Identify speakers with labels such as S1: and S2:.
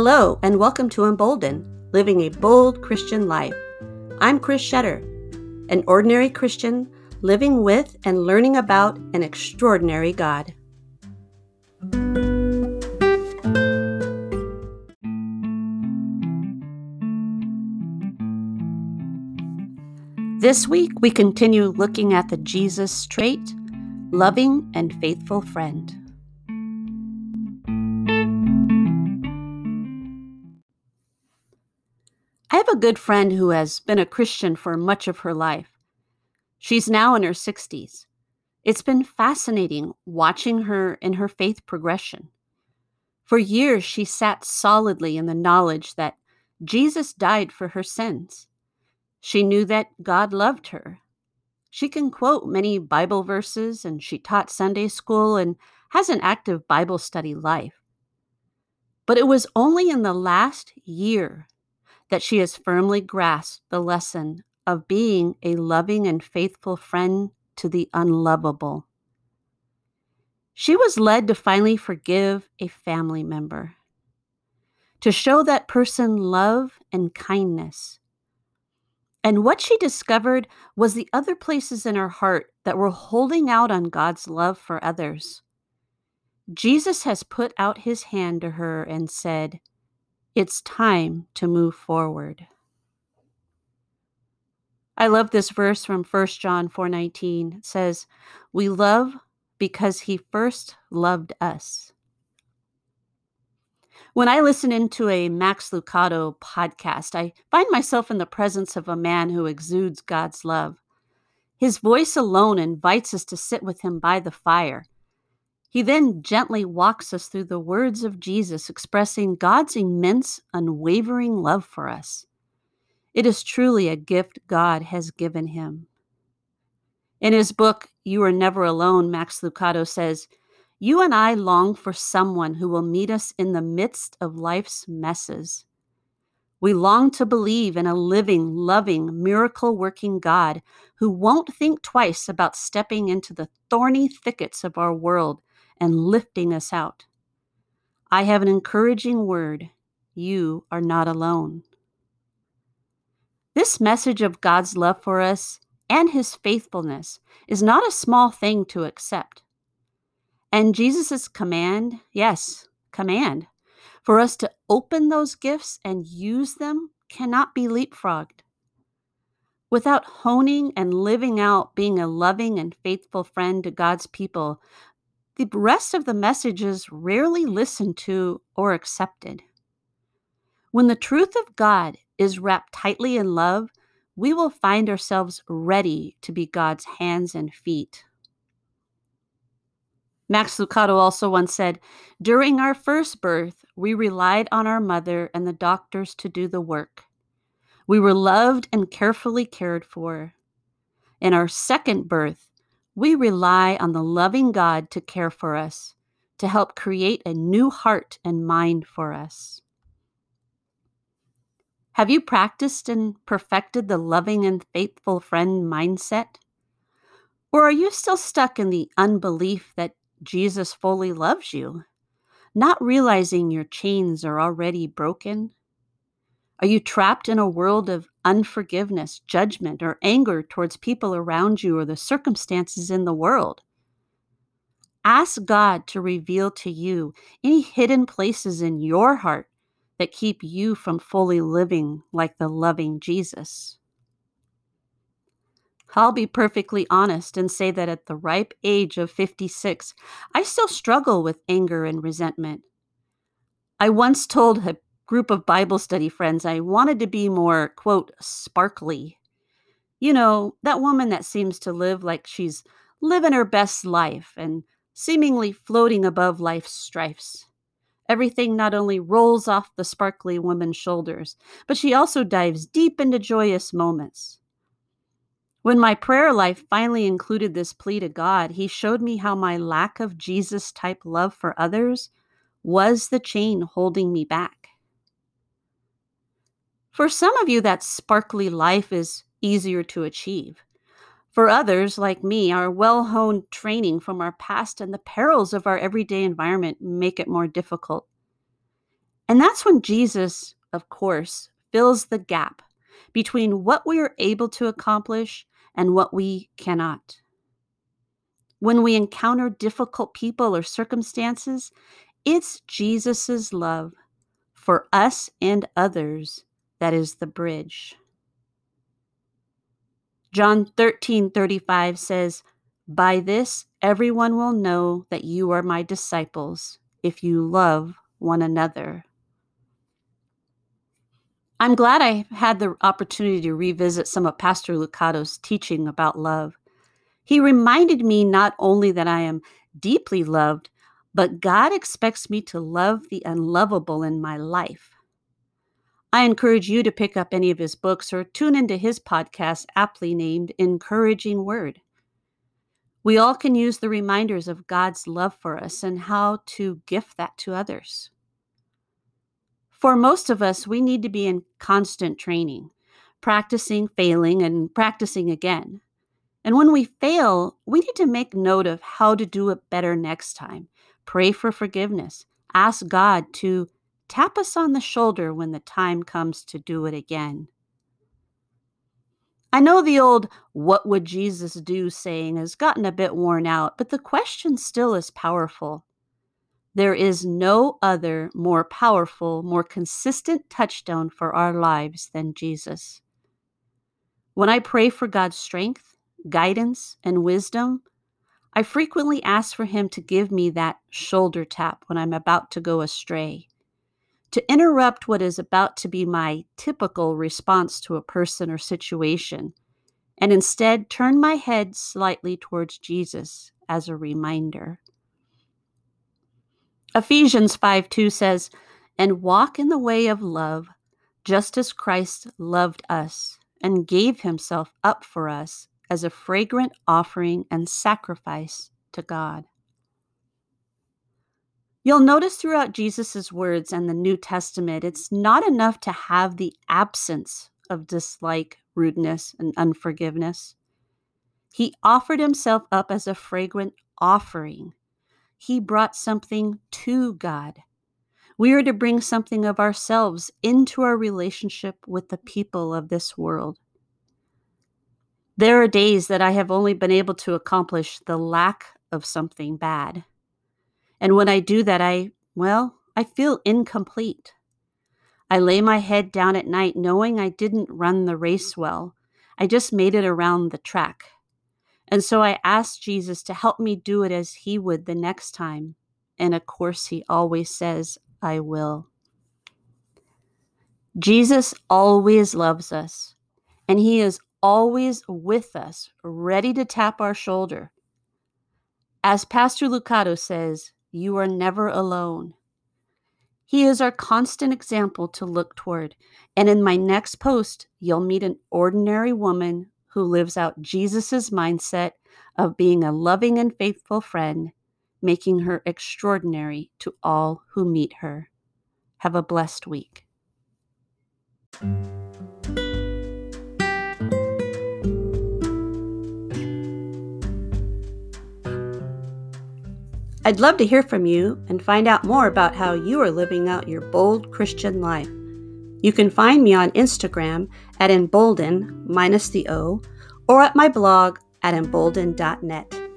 S1: Hello, and welcome to Emboldened, Living a Bold Christian Life. I'm Chris Shetter, an ordinary Christian living with and learning about an extraordinary God. This week, we continue looking at the Jesus trait loving and faithful friend. Have a good friend who has been a Christian for much of her life. She's now in her 60s. It's been fascinating watching her in her faith progression. For years, she sat solidly in the knowledge that Jesus died for her sins. She knew that God loved her. She can quote many Bible verses and she taught Sunday school and has an active Bible study life. But it was only in the last year that she has firmly grasped the lesson of being a loving and faithful friend to the unlovable. She was led to finally forgive a family member, to show that person love and kindness. And what she discovered was the other places in her heart that were holding out on God's love for others. Jesus has put out his hand to her and said, it's time to move forward. I love this verse from 1 John 4:19. It says, "We love because he first loved us." When I listen into a Max Lucado podcast, I find myself in the presence of a man who exudes God's love. His voice alone invites us to sit with him by the fire he then gently walks us through the words of Jesus, expressing God's immense, unwavering love for us. It is truly a gift God has given him. In his book, You Are Never Alone, Max Lucado says, You and I long for someone who will meet us in the midst of life's messes. We long to believe in a living, loving, miracle working God who won't think twice about stepping into the thorny thickets of our world and lifting us out. I have an encouraging word. You are not alone. This message of God's love for us and his faithfulness is not a small thing to accept. And Jesus' command, yes, command, for us to open those gifts and use them cannot be leapfrogged. Without honing and living out being a loving and faithful friend to God's people, the rest of the message is rarely listened to or accepted. When the truth of God is wrapped tightly in love, we will find ourselves ready to be God's hands and feet. Max Lucado also once said, During our first birth, we relied on our mother and the doctors to do the work. We were loved and carefully cared for. In our second birth, we rely on the loving God to care for us, to help create a new heart and mind for us. Have you practiced and perfected the loving and faithful friend mindset? Or are you still stuck in the unbelief that Jesus fully loves you, not realizing your chains are already broken? Are you trapped in a world of unforgiveness, judgment, or anger towards people around you or the circumstances in the world? Ask God to reveal to you any hidden places in your heart that keep you from fully living like the loving Jesus. I'll be perfectly honest and say that at the ripe age of 56, I still struggle with anger and resentment. I once told a group of Bible study friends, I wanted to be more, quote, sparkly. You know, that woman that seems to live like she's living her best life and seemingly floating above life's strifes. Everything not only rolls off the sparkly woman's shoulders, but she also dives deep into joyous moments. When my prayer life finally included this plea to God, He showed me how my lack of Jesus type love for others was the chain holding me back. For some of you, that sparkly life is easier to achieve. For others, like me, our well honed training from our past and the perils of our everyday environment make it more difficult. And that's when Jesus, of course, fills the gap between what we are able to accomplish and what we cannot. When we encounter difficult people or circumstances, it's Jesus' love for us and others that is the bridge. John 13:35 says, By this everyone will know that you are my disciples if you love one another. I'm glad I had the opportunity to revisit some of Pastor Lucado's teaching about love. He reminded me not only that I am deeply loved, but God expects me to love the unlovable in my life. I encourage you to pick up any of his books or tune into his podcast, aptly named Encouraging Word. We all can use the reminders of God's love for us and how to gift that to others. For most of us, we need to be in constant training, practicing, failing, and practicing again. And when we fail, we need to make note of how to do it better next time. Pray for forgiveness. Ask God to Tap us on the shoulder when the time comes to do it again. I know the old what would Jesus do saying has gotten a bit worn out, but the question still is powerful. There is no other more powerful, more consistent touchstone for our lives than Jesus. When I pray for God's strength, guidance, and wisdom, I frequently ask for Him to give me that shoulder tap when I'm about to go astray to interrupt what is about to be my typical response to a person or situation, and instead turn my head slightly towards Jesus as a reminder. Ephesians 5 2 says, And walk in the way of love, just as Christ loved us and gave himself up for us as a fragrant offering and sacrifice to God. You'll notice throughout Jesus' words and the New Testament, it's not enough to have the absence of dislike, rudeness, and unforgiveness. He offered himself up as a fragrant offering. He brought something to God. We are to bring something of ourselves into our relationship with the people of this world. There are days that I have only been able to accomplish the lack of something bad. And when I do that, I, well, I feel incomplete. I lay my head down at night knowing I didn't run the race well. I just made it around the track. And so I asked Jesus to help me do it as he would the next time. And of course, he always says, I will. Jesus always loves us, and he is always with us, ready to tap our shoulder. As Pastor Lucado says, you are never alone. He is our constant example to look toward. And in my next post, you'll meet an ordinary woman who lives out Jesus' mindset of being a loving and faithful friend, making her extraordinary to all who meet her. Have a blessed week. I'd love to hear from you and find out more about how you are living out your bold Christian life. You can find me on Instagram at emboldened minus the O or at my blog at emboldened.net.